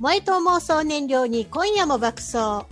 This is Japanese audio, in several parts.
燃えと妄想燃料に今夜も爆走。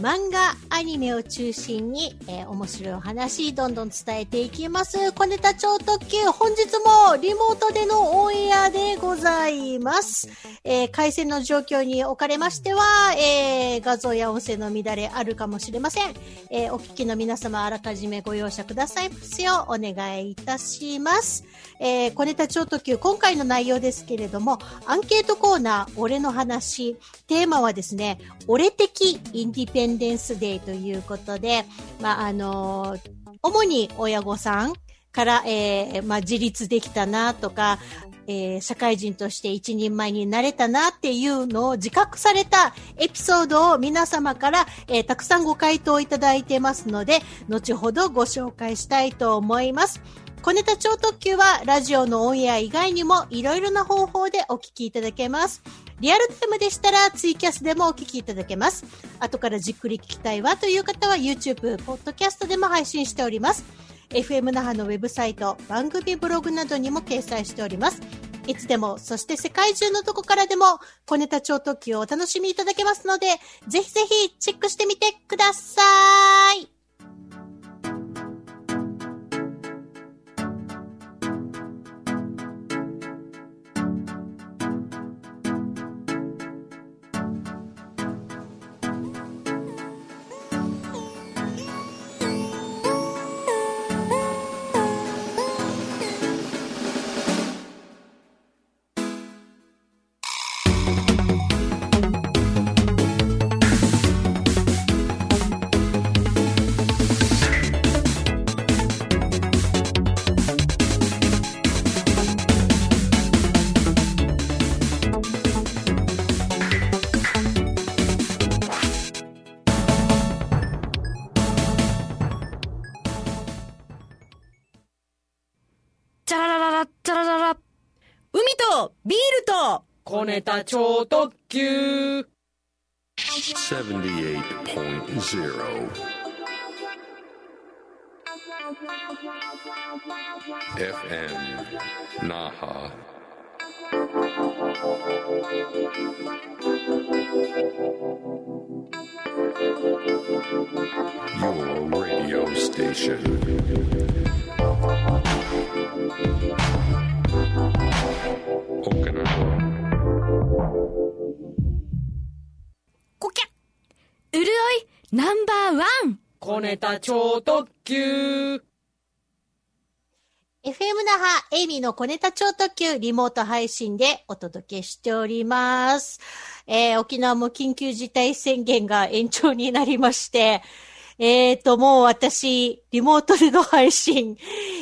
漫画、アニメを中心に、えー、面白いお話、どんどん伝えていきます。小ネタ超特急、本日もリモートでのオンエアでございます。えー、回線の状況におかれましては、えー、画像や音声の乱れあるかもしれません。えお聞きの皆様、あらかじめご容赦くださいますよう、お願いいたします。え小ネタ超特急、今回の内容ですけれども、アンケートコーナー、俺の話、テーマはですね、俺的インディペンンデンスデーということで、まあ、あの主に親御さんから、えー、まあ、自立できたなとか、えー、社会人として一人前になれたなっていうのを自覚されたエピソードを皆様から、えー、たくさんご回答いただいてますので、後ほどご紹介したいと思います。小ネタ超特急はラジオのオンエア以外にもいろいろな方法でお聞きいただけます。リアルタイムでしたらツイキャスでもお聞きいただけます。後からじっくり聞きたいわという方は YouTube、ポッドキャストでも配信しております。FM 那覇のウェブサイト、番組ブログなどにも掲載しております。いつでも、そして世界中のどこからでも、小ネタ超特急をお楽しみいただけますので、ぜひぜひチェックしてみてください。ネタ超特急78.0 FM Naha Your radio station こきゃうるおいナンバーワン。小ネタ超特急。FM 那覇エイミの小ネタ超特急リモート配信でお届けしております。えー、沖縄も緊急事態宣言が延長になりまして、えっ、ー、と、もう私、リモートでの配信、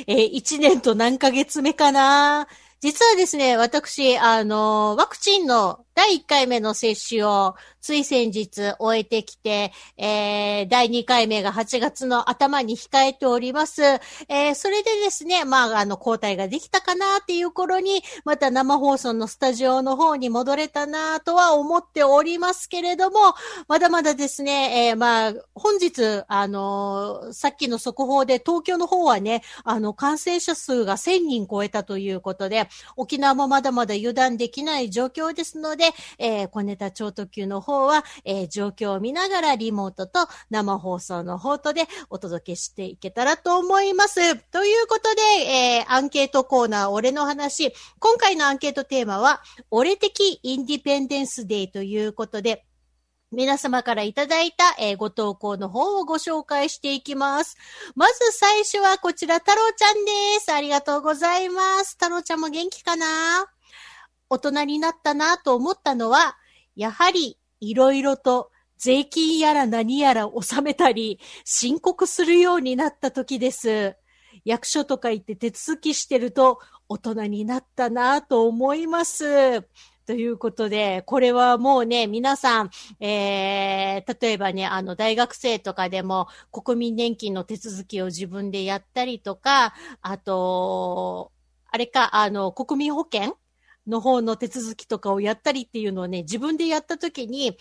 えー、1年と何ヶ月目かな実はですね、私、あの、ワクチンの第1回目の接種をつい先日終えてきて、えー、第2回目が8月の頭に控えております。えー、それでですね、まあ、あの、交代ができたかなっていう頃に、また生放送のスタジオの方に戻れたなとは思っておりますけれども、まだまだですね、えー、まあ、本日、あのさっきの速報で東京の方はね、あの、感染者数が1000人超えたということで、沖縄もまだまだ油断できない状況ですので、でえー、小ネタ超特急の方は、えー、状況を見ながらリモートと生放送の方とでお届けしていけたらと思います。ということで、えー、アンケートコーナー、俺の話。今回のアンケートテーマは、俺的インディペンデンスデーということで、皆様からいただいた、えー、ご投稿の方をご紹介していきます。まず最初はこちら、太郎ちゃんです。ありがとうございます。太郎ちゃんも元気かな？大人になったなと思ったのは、やはりいろいろと税金やら何やら納めたり、申告するようになった時です。役所とか行って手続きしてると大人になったなと思います。ということで、これはもうね、皆さん、えー、例えばね、あの、大学生とかでも国民年金の手続きを自分でやったりとか、あと、あれか、あの、国民保険の方の手続きとかをやったりっていうのをね、自分でやったときに、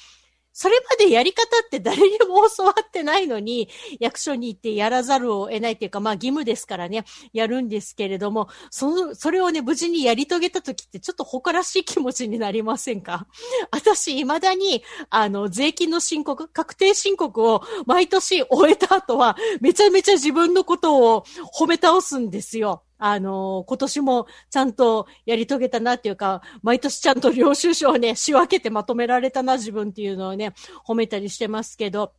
それまでやり方って誰にも教わってないのに、役所に行ってやらざるを得ないっていうか、まあ義務ですからね、やるんですけれども、その、それをね、無事にやり遂げた時ってちょっと誇らしい気持ちになりませんか？私、未だに、あの、税金の申告、確定申告を毎年終えた後は、めちゃめちゃ自分のことを褒め倒すんですよ。あの、今年もちゃんとやり遂げたなっていうか、毎年ちゃんと領収書をね、仕分けてまとめられたな、自分っていうのをね、褒めたりしてますけど、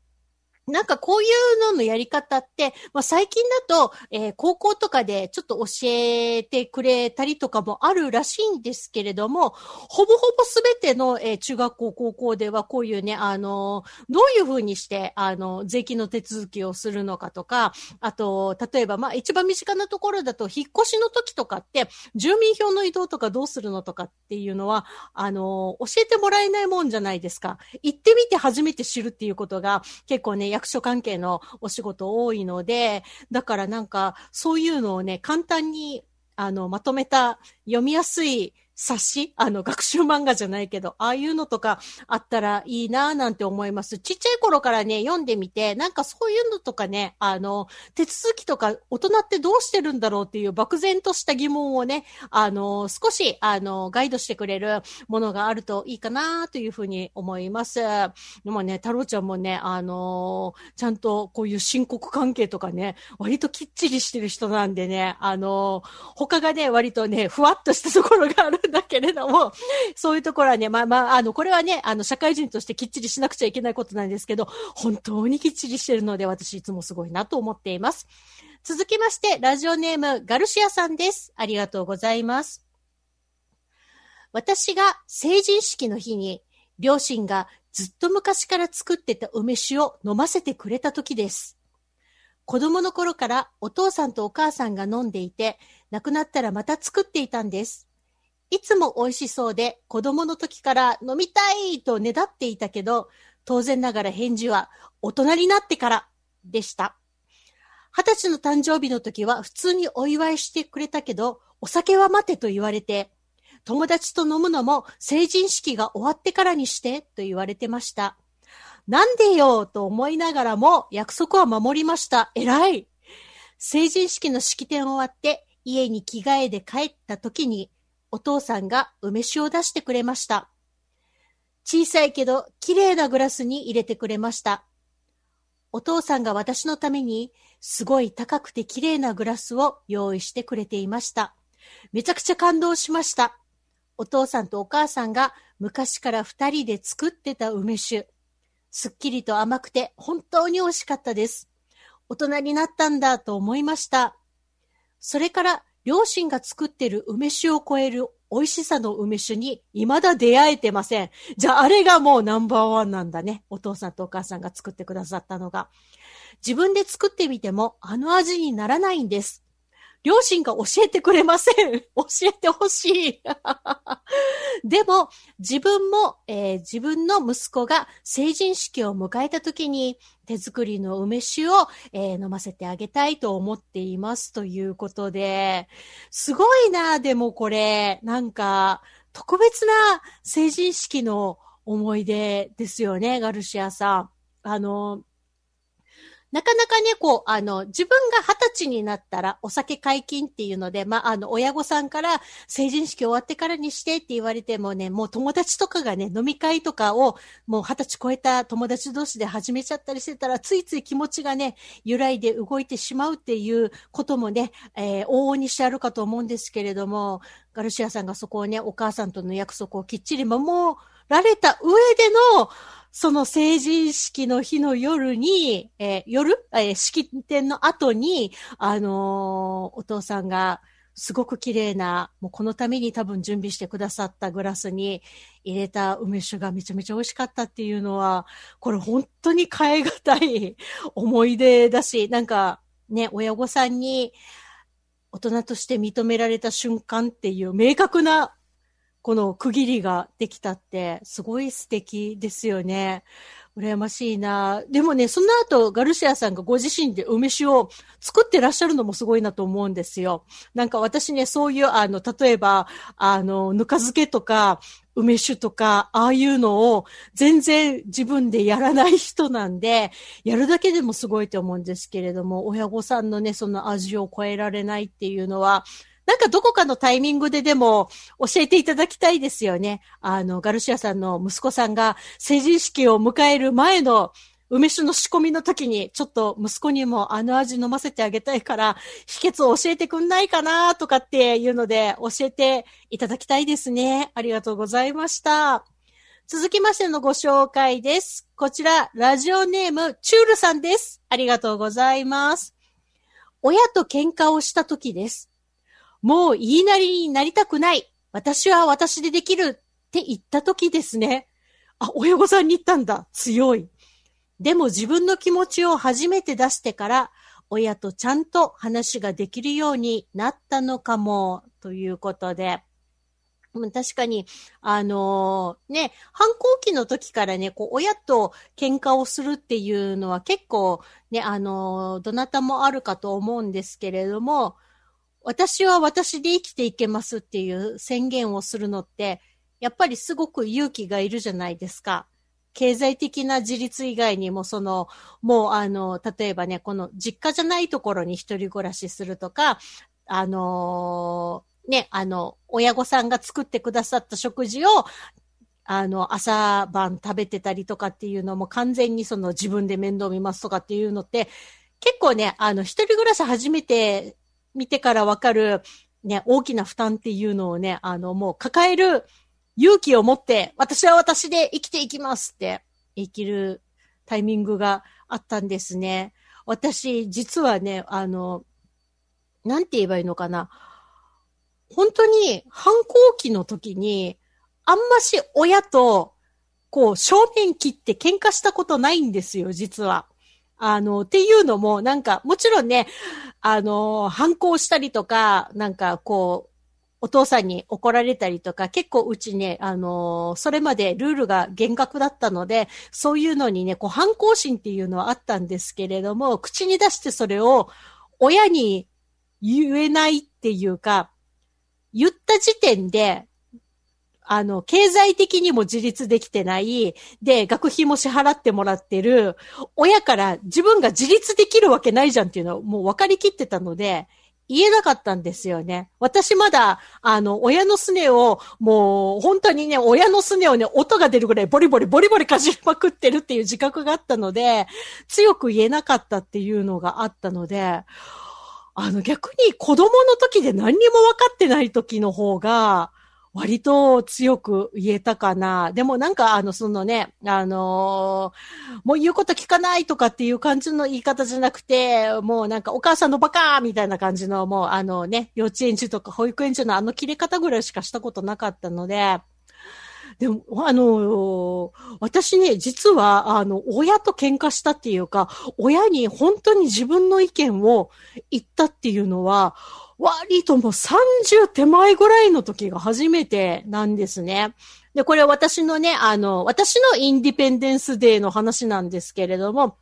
なんかこういうののやり方って、まあ、最近だと、えー、高校とかでちょっと教えてくれたりとかもあるらしいんですけれども、ほぼほぼすべての、えー、中学校、高校ではこういうね、あのー、どういうふうにして、あの、税金の手続きをするのかとか、あと、例えば、まあ、一番身近なところだと、引っ越しの時とかって、住民票の移動とかどうするのとかっていうのは、あの教えてもらえないもんじゃないですか。行ってみて初めて知るっていうことが結構ね、役所関係のお仕事多いので、だからなんか、そういうのをね、簡単に、あの、まとめた読みやすい冊子？あの、学習漫画じゃないけど、ああいうのとかあったらいいなぁなんて思います。ちっちゃい頃からね、読んでみて、なんかそういうのとかね、あの、手続きとか大人ってどうしてるんだろうっていう漠然とした疑問をね、あの、少し、あの、ガイドしてくれるものがあるといいかなというふうに思います。でもね、太郎ちゃんもね、あの、ちゃんとこういう申告関係とかね、割ときっちりしてる人なんでね、あの、他がね、割とね、ふわっとしたところがあるんだけれども、そういうところはね、まあまあ、あの、これはね、あの、社会人としてきっちりしなくちゃいけないことなんですけど、本当にきっちりしてるので、私いつもすごいなと思っています。続きまして、ラジオネーム、ガルシアさんです。ありがとうございます。私が成人式の日に、両親がずっと昔から作ってた梅酒を飲ませてくれた時です。子供の頃からお父さんとお母さんが飲んでいて、亡くなったらまた作っていたんです。いつも美味しそうで子供の時から飲みたいとねだっていたけど、当然ながら返事は大人になってからでした。二十歳の誕生日の時は普通にお祝いしてくれたけど、お酒は待てと言われて、友達と飲むのも成人式が終わってからにしてと言われてました。なんでよと思いながらも約束は守りました。偉い。成人式の式典終わって家に着替えで帰った時にお父さんが梅酒を出してくれました。小さいけど綺麗なグラスに入れてくれました。お父さんが私のためにすごい高くて綺麗なグラスを用意してくれていました。めちゃくちゃ感動しました。お父さんとお母さんが昔から二人で作ってた梅酒。すっきりと甘くて本当に美味しかったです。大人になったんだと思いました。それから両親が作ってる梅酒を超える美味しさの梅酒に未だ出会えてません。じゃああれがもうナンバーワンなんだね。お父さんとお母さんが作ってくださったのが。自分で作ってみてもあの味にならないんです。両親が教えてくれません。教えてほしい。でも、自分も、えー、自分の息子が成人式を迎えた時に手作りの梅酒を、えー、飲ませてあげたいと思っていますということで、すごいな、でもこれ、なんか、特別な成人式の思い出ですよね、ガルシアさん。あの、なかなかね、こう、あの、自分が二十歳になったらお酒解禁っていうので、まあ、あの、親御さんから成人式終わってからにしてって言われてもね、もう友達とかがね、飲み会とかをもう二十歳超えた友達同士で始めちゃったりしてたら、ついつい気持ちがね、揺らいで動いてしまうっていうこともね、えー、往々にしてあるかと思うんですけれども、ガルシアさんがそこをね、お母さんとの約束をきっちり守られた上での、その成人式の日の夜に、えー、夜、えー、式典の後に、あのー、お父さんが、すごく綺麗な、もうこのために多分準備してくださったグラスに入れた梅酒がめちゃめちゃ美味しかったっていうのは、これ本当に変え難い思い出だし、なんかね、親御さんに大人として認められた瞬間っていう明確なこの区切りができたって、すごい素敵ですよね。羨ましいな。でもね、その後、ガルシアさんがご自身で梅酒を作ってらっしゃるのもすごいなと思うんですよ。なんか私ね、そういう、あの、例えば、あの、ぬか漬けとか、梅酒とか、ああいうのを全然自分でやらない人なんで、やるだけでもすごいと思うんですけれども、親御さんのね、その味を超えられないっていうのは、なんかどこかのタイミングででも教えていただきたいですよね。あの、ガルシアさんの息子さんが成人式を迎える前の梅酒の仕込みの時に、ちょっと息子にもあの味飲ませてあげたいから、秘訣を教えてくんないかなとかっていうので、教えていただきたいですね。ありがとうございました。続きましてのご紹介です。こちら、ラジオネーム、チュールさんです。ありがとうございます。親と喧嘩をした時です。もう言いなりになりたくない。私は私でできるって言った時ですね。あ、親御さんに言ったんだ。強い。でも自分の気持ちを初めて出してから、親とちゃんと話ができるようになったのかも、ということで。確かに、あのー、ね、反抗期の時からね、こう、親と喧嘩をするっていうのは結構、ね、あのー、どなたもあるかと思うんですけれども、私は私で生きていけますっていう宣言をするのって、やっぱりすごく勇気がいるじゃないですか。経済的な自立以外にも、その、もうあの、例えばね、この実家じゃないところに一人暮らしするとか、あのー、ね、あの、親御さんが作ってくださった食事を、あの、朝晩食べてたりとかっていうのも完全にその自分で面倒見ますとかっていうのって、結構ね、あの、一人暮らし始めて見てからわかる、ね、大きな負担っていうのをね、あの、もう抱える勇気を持って、私は私で生きていきますって生きるタイミングがあったんですね。私、実はね、あの、なんて言えばいいのかな。本当に反抗期の時に、あんまし親と、こう、正面切って喧嘩したことないんですよ、実は。あの、っていうのも、なんか、もちろんね、あの、反抗したりとか、なんかこう、お父さんに怒られたりとか、結構うちね、あのそれまでルールが厳格だったので、そういうのにね、こう反抗心っていうのはあったんですけれども、口に出してそれを親に言えないっていうか、言った時点で、あの、経済的にも自立できてない、で、学費も支払ってもらってる、親から自分が自立できるわけないじゃんっていうのをもう分かりきってたので、言えなかったんですよね。私まだ、あの、親のすねを、もう、本当にね、親のすねをね、音が出るぐらいボリボリボリボリかじりまくってるっていう自覚があったので、強く言えなかったっていうのがあったので、あの、逆に子供の時で何にも分かってない時の方が、割と強く言えたかな。でもなんか、あの、そのね、あのー、もう言うこと聞かないとかっていう感じの言い方じゃなくて、もうなんかお母さんのバカーみたいな感じの、もうあのね、幼稚園児とか保育園児のあの切れ方ぐらいしかしたことなかったので、でも、あの私ね、実は、あの、親と喧嘩したっていうか、親に本当に自分の意見を言ったっていうのは、割ともう30手前ぐらいの時が初めてなんですね。で、これ私のね、あの、私のインディペンデンスデーの話なんですけれども、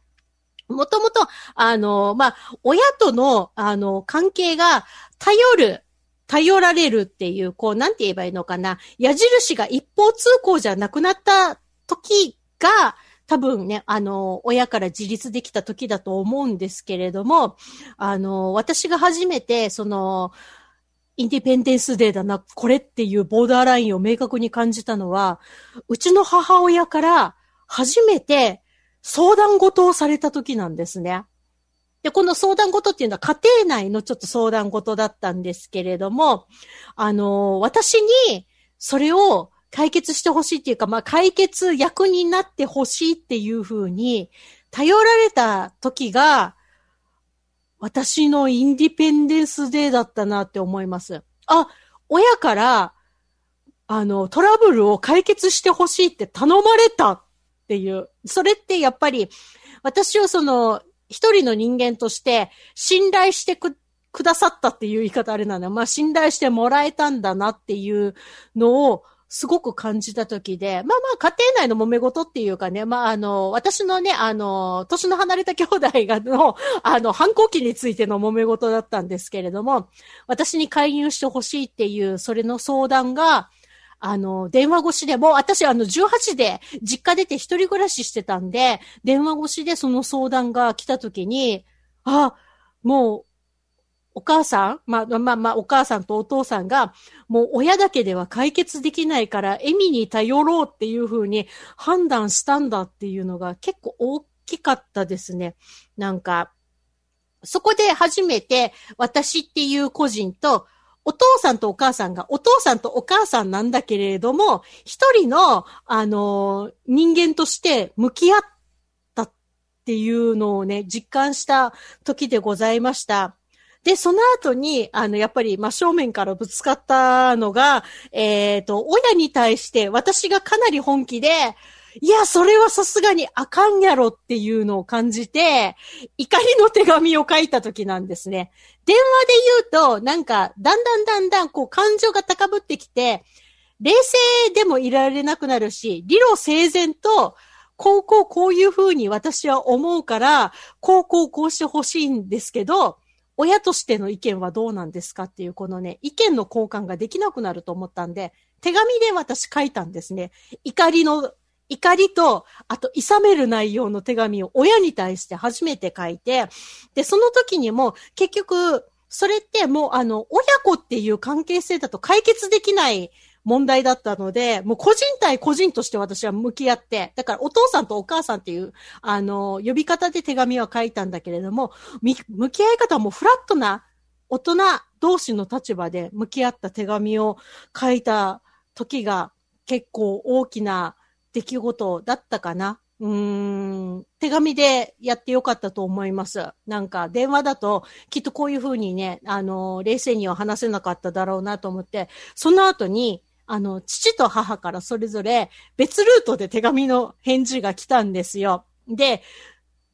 もともと、あの、まあ、親との、あの、関係が頼る、頼られるっていう、こう、なんて言えばいいのかな。矢印が一方通行じゃなくなった時が、多分ね、あの、親から自立できた時だと思うんですけれども、あの、私が初めて、その、インディペンデンスデーだな、これっていうボーダーラインを明確に感じたのは、うちの母親から初めて相談事をされた時なんですね。で、この相談事っていうのは家庭内のちょっと相談事だったんですけれども、あの、私にそれを解決してほしいっていうか、まあ、解決役になってほしいっていうふうに、頼られた時が、私のインディペンデンスデーだったなって思います。あ、親から、あの、トラブルを解決してほしいって頼まれたっていう。それってやっぱり、私をその、一人の人間として信頼してく、くださったっていう言い方あれなんだ。まあ、信頼してもらえたんだなっていうのを、すごく感じた時で、まあまあ家庭内の揉め事っていうかね、まああの、私のね、あの、年の離れた兄弟がの、あの、反抗期についての揉め事だったんですけれども、私に介入してほしいっていう、それの相談が、あの、電話越しで、もう私あの18で実家出て一人暮らししてたんで、電話越しでその相談が来た時に、あ、もうお母さんまあ、まあ、まあ、お母さんとお父さんが、もう親だけでは解決できないから、エミに頼ろうっていうふうに判断したんだっていうのが結構大きかったですね。なんか、そこで初めて私っていう個人と、お父さんとお母さんが、お父さんとお母さんなんだけれども、一人の、あの、人間として向き合ったっていうのをね、実感した時でございました。で、その後に、あの、やっぱり真正面からぶつかったのが、えっ、ー、と、親に対して私がかなり本気で、いや、それはさすがにあかんやろっていうのを感じて、怒りの手紙を書いた時なんですね。電話で言うと、なんか、だんだんだんだん、こう、感情が高ぶってきて、冷静でもいられなくなるし、理路整然と、こうこうこういうふうに私は思うから、こうこうこうしてほしいんですけど、親としての意見はどうなんですかっていう、このね、意見の交換ができなくなると思ったんで、手紙で私書いたんですね。怒りの、怒りと、あと、いさめる内容の手紙を親に対して初めて書いて、で、その時にも、結局、それってもう、あの、親子っていう関係性だと解決できない問題だったので、もう個人対個人として私は向き合って、だからお父さんとお母さんっていう、あの、呼び方で手紙は書いたんだけれども、向き合い方はもうフラットな大人同士の立場で向き合った手紙を書いた時が結構大きな出来事だったかな。うん、手紙でやってよかったと思います。なんか電話だときっとこういうふうにね、あの、冷静には話せなかっただろうなと思って、その後にあの、父と母からそれぞれ別ルートで手紙の返事が来たんですよ。で、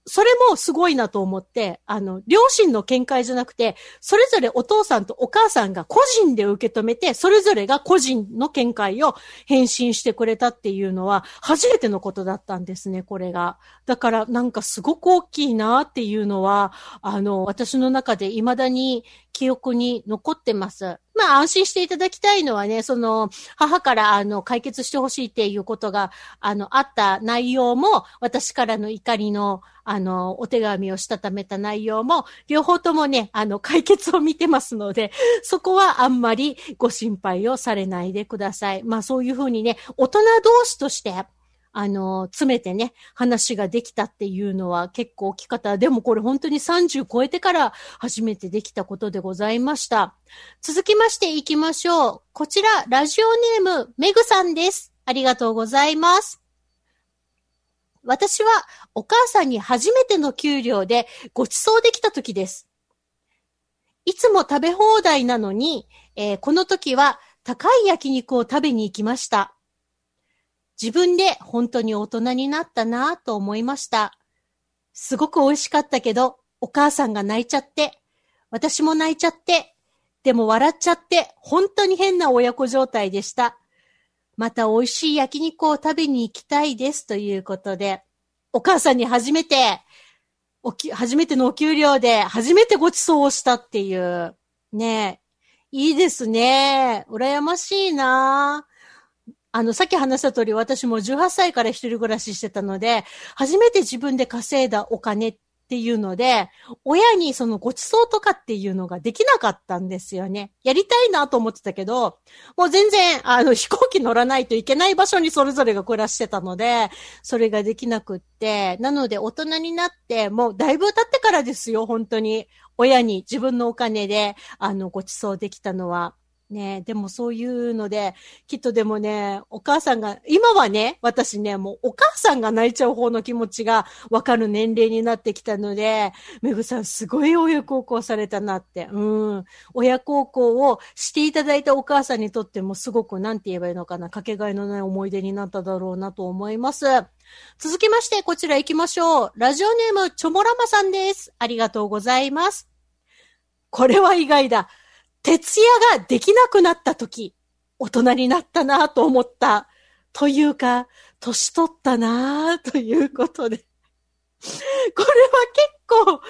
それもすごいなと思って、あの、両親の見解じゃなくて、それぞれお父さんとお母さんが個人で受け止めて、それぞれが個人の見解を返信してくれたっていうのは、初めてのことだったんですね、これが。だから、なんかすごく大きいなっていうのは、あの、私の中で未だに記憶に残ってます。まあ安心していただきたいのはね、その、母からあの、解決してほしいっていうことが、あの、あった内容も、私からの怒りの、あの、お手紙をしたためた内容も、両方ともね、あの、解決を見てますので、そこはあんまりご心配をされないでください。まあそういうふうにね、大人同士として、あの、詰めてね、話ができたっていうのは結構大きかった。でもこれ本当に30超えてから初めてできたことでございました。続きまして行きましょう。こちら、ラジオネーム、メグさんです。ありがとうございます。私はお母さんに初めての給料でご馳走できた時です。いつも食べ放題なのに、えー、この時は高い焼肉を食べに行きました。自分で本当に大人になったなと思いました。すごく美味しかったけど、お母さんが泣いちゃって、私も泣いちゃって、でも笑っちゃって、本当に変な親子状態でした。また美味しい焼肉を食べに行きたいですということで、お母さんに初めて、おき、初めてのお給料で初めてご馳走をしたっていう。ねいいですね。羨ましいなあの、さっき話した通り、私も18歳から一人暮らししてたので、初めて自分で稼いだお金っていうので、親にそのご馳走とかっていうのができなかったんですよね。やりたいなと思ってたけど、もう全然、あの、飛行機乗らないといけない場所にそれぞれが暮らしてたので、それができなくって、なので大人になって、もうだいぶ経ってからですよ、本当に。親に自分のお金で、あの、ご馳走できたのは。ねでもそういうので、きっとでもね、お母さんが、今はね、私ね、もうお母さんが泣いちゃう方の気持ちがわかる年齢になってきたので、めぐさんすごい親孝行されたなって、うん。親孝行をしていただいたお母さんにとってもすごく、なんて言えばいいのかな、かけがえのない思い出になっただろうなと思います。続きまして、こちら行きましょう。ラジオネーム、チョモラマさんです。ありがとうございます。これは意外だ。徹夜ができなくなった時。大人になったなと思った。というか、年取ったなということで。これは結構、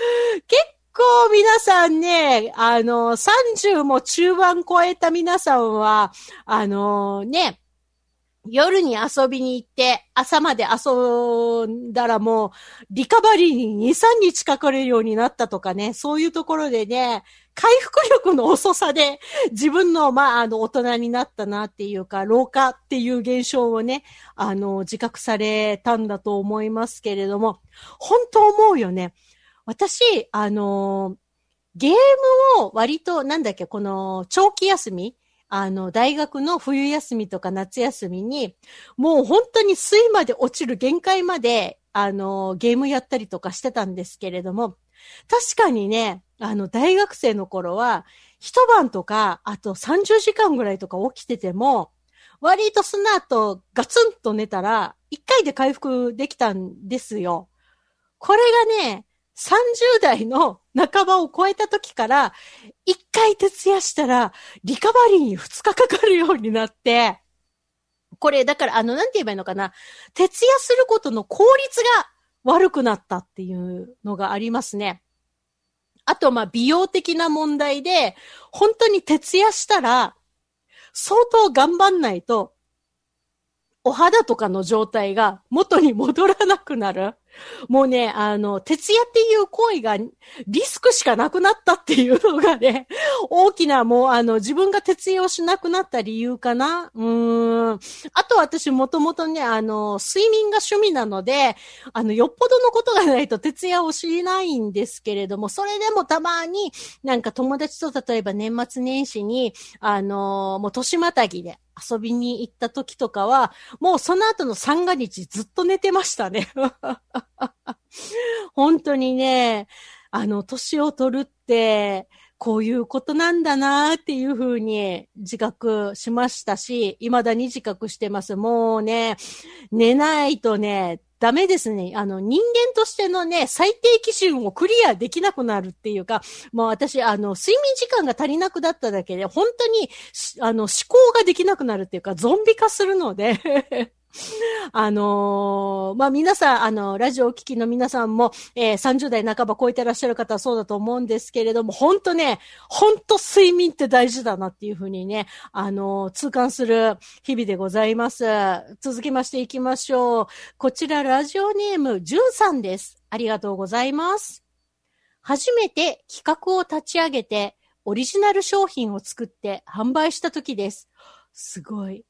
結構皆さんね、あの、30も中盤超えた皆さんは、あのね、夜に遊びに行って、朝まで遊んだらもう、リカバリーに2、3日かかるようになったとかね、そういうところでね、回復力の遅さで、自分の、まあ、あの、大人になったなっていうか、老化っていう現象をね、あの、自覚されたんだと思いますけれども、本当思うよね。私、あの、ゲームを割と、なんだっけ、この、長期休みあの、大学の冬休みとか夏休みに、もう本当に睡まで落ちる限界まで、あの、ゲームやったりとかしてたんですけれども、確かにね、あの、大学生の頃は、一晩とか、あと30時間ぐらいとか起きてても、割とその後、ガツンと寝たら、一回で回復できたんですよ。これがね、30代の半ばを超えた時から、一回徹夜したら、リカバリーに2日かかるようになって、これ、だから、あの、なんて言えばいいのかな。徹夜することの効率が悪くなったっていうのがありますね。あと、まあ、美容的な問題で、本当に徹夜したら、相当頑張んないと、お肌とかの状態が元に戻らなくなる。もうね、あの、徹夜っていう行為がリスクしかなくなったっていうのがね、大きなもうあの、自分が徹夜をしなくなった理由かな。うーん。あと私もともとね、あの、睡眠が趣味なので、あの、よっぽどのことがないと徹夜をしないんですけれども、それでもたまになんか友達と例えば年末年始に、あの、もう年またぎで遊びに行った時とかは、もうその後の三が日ずっと寝てましたね。本当にね、あの、年を取るって、こういうことなんだなっていうふうに自覚しましたし、未だに自覚してます。もうね、寝ないとね、ダメですね。あの、人間としてのね、最低基準をクリアできなくなるっていうか、もう私、あの、睡眠時間が足りなくなっただけで、本当に、あの、思考ができなくなるっていうか、ゾンビ化するので、あのーまあ、皆さん、あの、ラジオをお聞きの皆さんも、えー30代半ば超えてらっしゃる方はそうだと思うんですけれども、本当ね、本当睡眠って大事だなっていうふうにね、あのー痛感する日々でございます。続きましていきましょう。こちら、ラジオネーム、じゅんさんです。ありがとうございます。初めて企画を立ち上げて、オリジナル商品を作って販売した時です。すごい。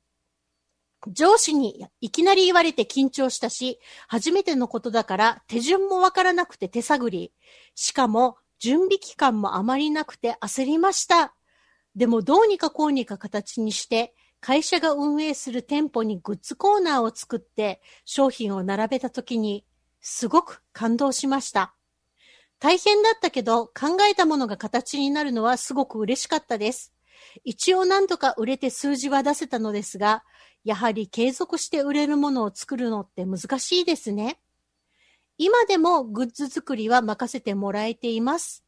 上司にいきなり言われて緊張したし、初めてのことだから手順もわからなくて手探り。しかも準備期間もあまりなくて焦りました。でもどうにかこうにか形にして、会社が運営する店舗にグッズコーナーを作って商品を並べた時に、すごく感動しました。大変だったけど考えたものが形になるのはすごく嬉しかったです。一応何とか売れて数字は出せたのですが、やはり継続して売れるものを作るのって難しいですね。今でもグッズ作りは任せてもらえています。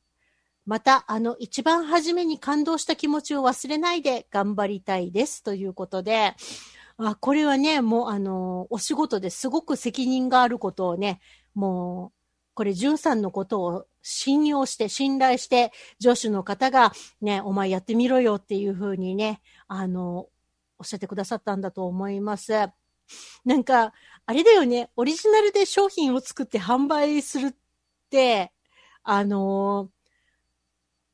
また、あの、一番初めに感動した気持ちを忘れないで頑張りたいです。ということで、あこれはね、もうあの、お仕事ですごく責任があることをね、もう、これ、じゅんさんのことを信用して、信頼して、上司の方が、ね、お前やってみろよっていうふうにね、あの、おっしゃってくださったんだと思います。なんか、あれだよね、オリジナルで商品を作って販売するって、あの、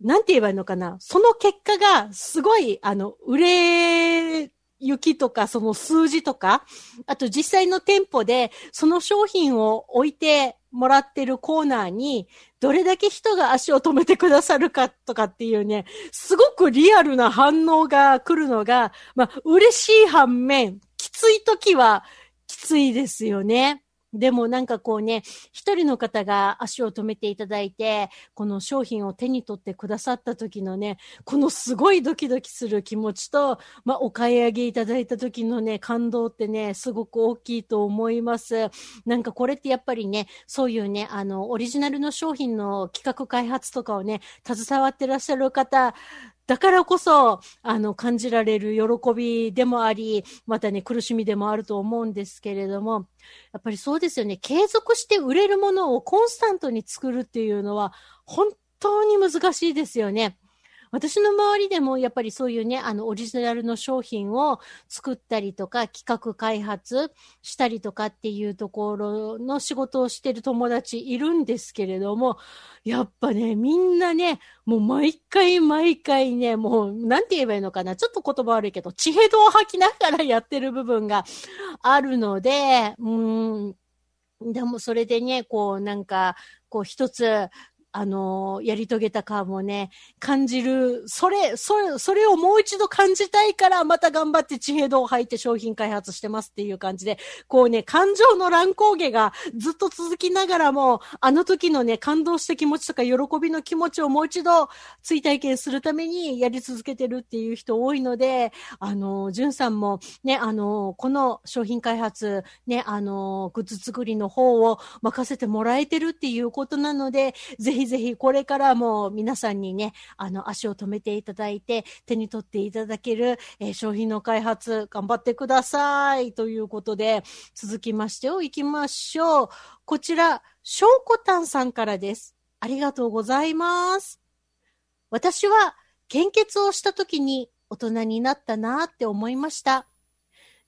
なんて言えばいいのかな、その結果がすごい、あの、売れ行きとか、その数字とか、あと実際の店舗で、その商品を置いてもらってるコーナーに、どれだけ人が足を止めてくださるかとかっていうね、すごくリアルな反応が来るのが、まあ、嬉しい反面、きつい時はきついですよね。でもなんかこうね、一人の方が足を止めていただいて、この商品を手に取ってくださった時のね、このすごいドキドキする気持ちと、まあ、お買い上げいただいた時のね、感動ってね、すごく大きいと思います。なんかこれってやっぱりね、そういうね、あの、オリジナルの商品の企画開発とかをね、携わってらっしゃる方、だからこそ、あの、感じられる喜びでもあり、またね、苦しみでもあると思うんですけれども、やっぱりそうですよね。継続して売れるものをコンスタントに作るっていうのは、本当に難しいですよね。私の周りでもやっぱりそういうね、あの、オリジナルの商品を作ったりとか、企画開発したりとかっていうところの仕事をしてる友達いるんですけれども、やっぱね、みんなね、もう毎回毎回ね、もう、なんて言えばいいのかな。ちょっと言葉悪いけど、地ヘドを吐きながらやってる部分があるので、うん、でもそれでね、こうなんか、こう一つ、あの、やり遂げた感もね、感じる、それ、それ、それをもう一度感じたいから、また頑張って地平道を吐いて商品開発してますっていう感じで、こうね、感情の乱高下がずっと続きながらも、あの時のね、感動した気持ちとか喜びの気持ちをもう一度追体験するためにやり続けてるっていう人多いので、あの、じゅんさんもね、あの、この商品開発、ね、あの、グッズ作りの方を任せてもらえてるっていうことなので、ぜひぜひこれからも皆さんにね、あの、足を止めていただいて、手に取っていただける、えー、商品の開発、頑張ってください。ということで、続きましてを行きましょう。こちら、しょうこたんさんからです。ありがとうございます。私は、献血をした時に大人になったなって思いました。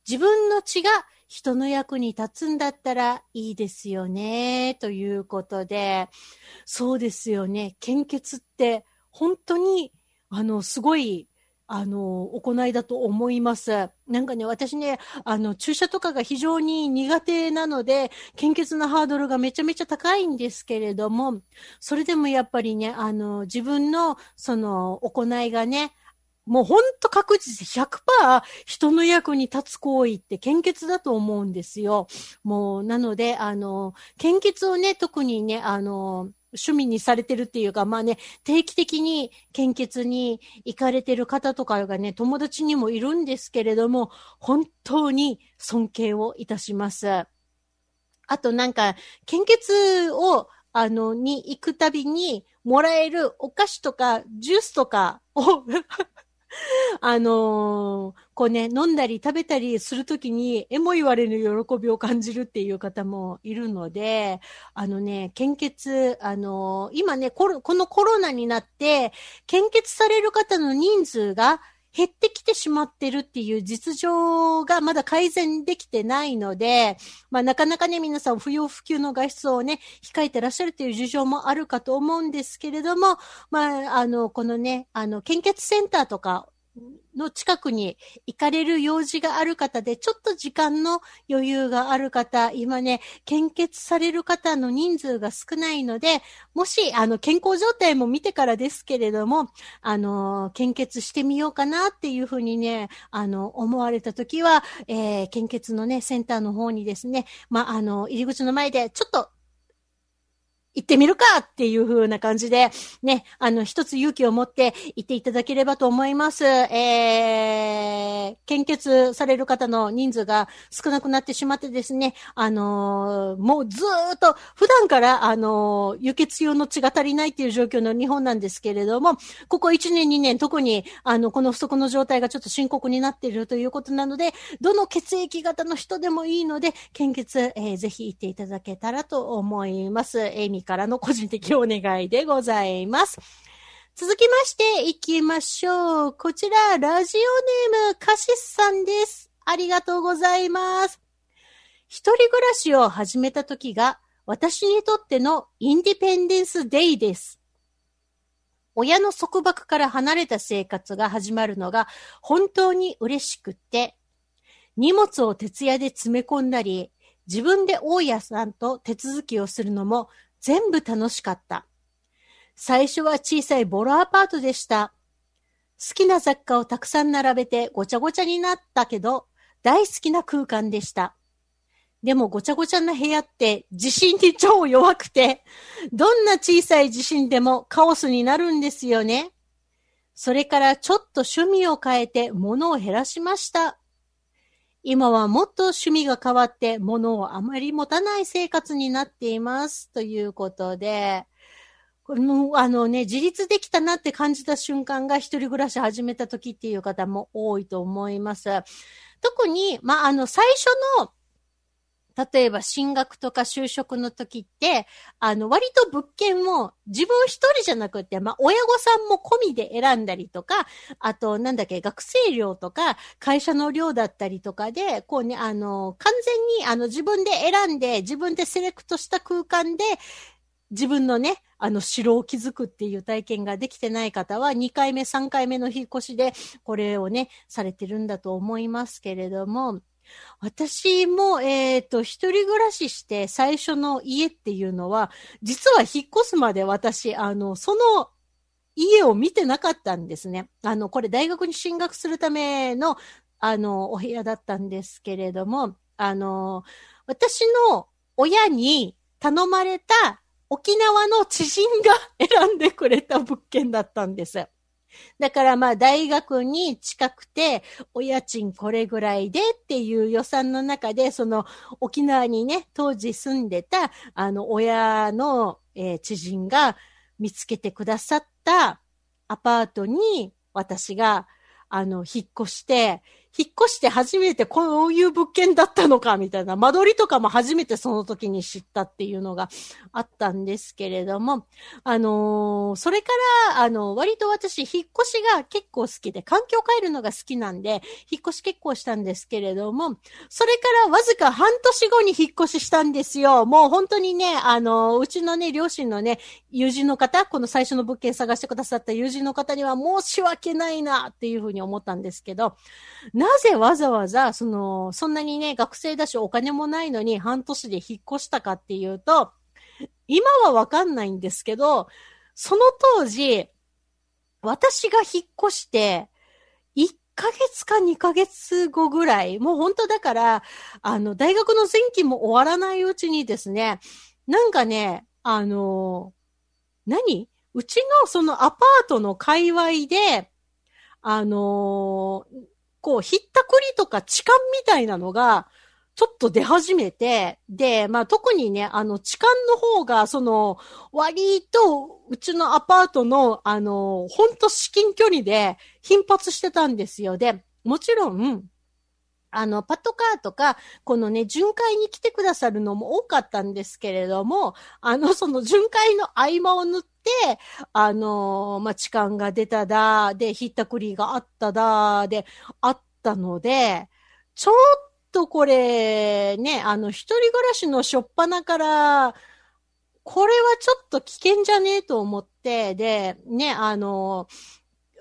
自分の血が人の役に立つんだったらいいですよね、ということで、そうですよね。献血って本当に、あの、すごい、あの、行いだと思います。なんかね、私ね、あの、注射とかが非常に苦手なので、献血のハードルがめちゃめちゃ高いんですけれども、それでもやっぱりね、あの、自分の、その、行いがね、もうほんと確実100%人の役に立つ行為って献血だと思うんですよ。もう、なので、あの、献血をね、特にね、あの、趣味にされてるっていうか、まあね、定期的に献血に行かれてる方とかがね、友達にもいるんですけれども、本当に尊敬をいたします。あとなんか、献血を、あの、に行くたびにもらえるお菓子とかジュースとかを あのー、こうね、飲んだり食べたりするときに、えも言われる喜びを感じるっていう方もいるので、あのね、献血、あのー、今ねこのコロナになって、献血される方の人数が減ってきてしまってるっていう実情がまだ改善できてないので、まあなかなかね、皆さん不要不急の外出をね、控えてらっしゃるという事情もあるかと思うんですけれども、まあ、あの、このね、あの、献血センターとかの近くに行かれる用事がある方で、ちょっと時間の余裕がある方、今ね、献血される方の人数が少ないので、もし、あの、健康状態も見てからですけれども、あの、献血してみようかなっていうふうにね、あの、思われたときは、えー、献血のね、センターの方にですね、まあ、あの、入り口の前で、ちょっと行ってみるかっていう風な感じで、ね、あの、一つ勇気を持って行っていただければと思います。えー、献血される方の人数が少なくなってしまってですね、あのー、もうずっと、普段から、あのー、輸血用の血が足りないっていう状況の日本なんですけれども、ここ1年2年特に、あの、この不足の状態がちょっと深刻になっているということなので、どの血液型の人でもいいので、献血、えー、ぜひ行っていただけたらと思います。エイミからの個人的お願いでございます。続きまして行きましょう。こちら、ラジオネームカシスさんです。ありがとうございます。一人暮らしを始めた時が私にとってのインディペンデンスデイです。親の束縛から離れた生活が始まるのが本当に嬉しくって、荷物を徹夜で詰め込んだり、自分で大家さんと手続きをするのも全部楽しかった。最初は小さいボロアパートでした。好きな雑貨をたくさん並べてごちゃごちゃになったけど、大好きな空間でした。でもごちゃごちゃな部屋って地震に超弱くて、どんな小さい地震でもカオスになるんですよね。それからちょっと趣味を変えて物を減らしました。今はもっと趣味が変わって物をあまり持たない生活になっています。ということで、この、あのね、自立できたなって感じた瞬間が一人暮らし始めた時っていう方も多いと思います。特に、まあ、あの、最初の、例えば進学とか就職の時って、あの、割と物件を自分一人じゃなくて、まあ、親御さんも込みで選んだりとか、あと、なんだっけ、学生寮とか、会社の寮だったりとかで、こうね、あの、完全に、あの、自分で選んで、自分でセレクトした空間で、自分のね、あの、城を築くっていう体験ができてない方は、2回目、3回目の引っ越しで、これをね、されてるんだと思いますけれども、私も、えっ、と、一人暮らしして最初の家っていうのは、実は引っ越すまで私、あの、その家を見てなかったんですね。あの、これ大学に進学するための、あの、お部屋だったんですけれども、あの、私の親に頼まれた沖縄の知人が 選んでくれた物件だったんです。だからまあ大学に近くて、お家賃これぐらいでっていう予算の中で、その沖縄にね、当時住んでた、あの親の、えー知人が見つけてくださったアパートに私が、あの、引っ越して、引っ越して初めてこういう物件だったのか、みたいな、間取りとかも初めてその時に知ったっていうのがあったんですけれども、あのーそれから、あの、割と私、引っ越しが結構好きで、環境変えるのが好きなんで、引っ越し結構したんですけれども、それからわずか半年後に引っ越ししたんですよ。もう本当にね、あの、うちのね、両親のね、友人の方、この最初の物件探してくださった友人の方には申し訳ないなっていうふうに思ったんですけど、ななぜわざわざ、その、そんなにね、学生だしお金もないのに半年で引っ越したかっていうと、今はわかんないんですけど、その当時、私が引っ越して、1ヶ月か2ヶ月後ぐらい、もう本当だから、あの、大学の前期も終わらないうちにですね、なんかね、あの、何？うちのそのアパートの界隈で、あのこう、ひったくりとか痴漢みたいなのが、ちょっと出始めて、で、まあ特にね、あの、痴漢の方が、その、割と、うちのアパートの、あの、ほんと至近距離で頻発してたんですよ。で、もちろん、あの、パトカーとか、このね、巡回に来てくださるのも多かったんですけれども、あの、その巡回の合間を縫って、あの、まあ、痴漢が出ただ、で、ひったくりがあっただ、で、あったので、ちょっとこれ、ね、あの、一人暮らしのしょっぱなから、これはちょっと危険じゃねえと思って、で、ね、あの、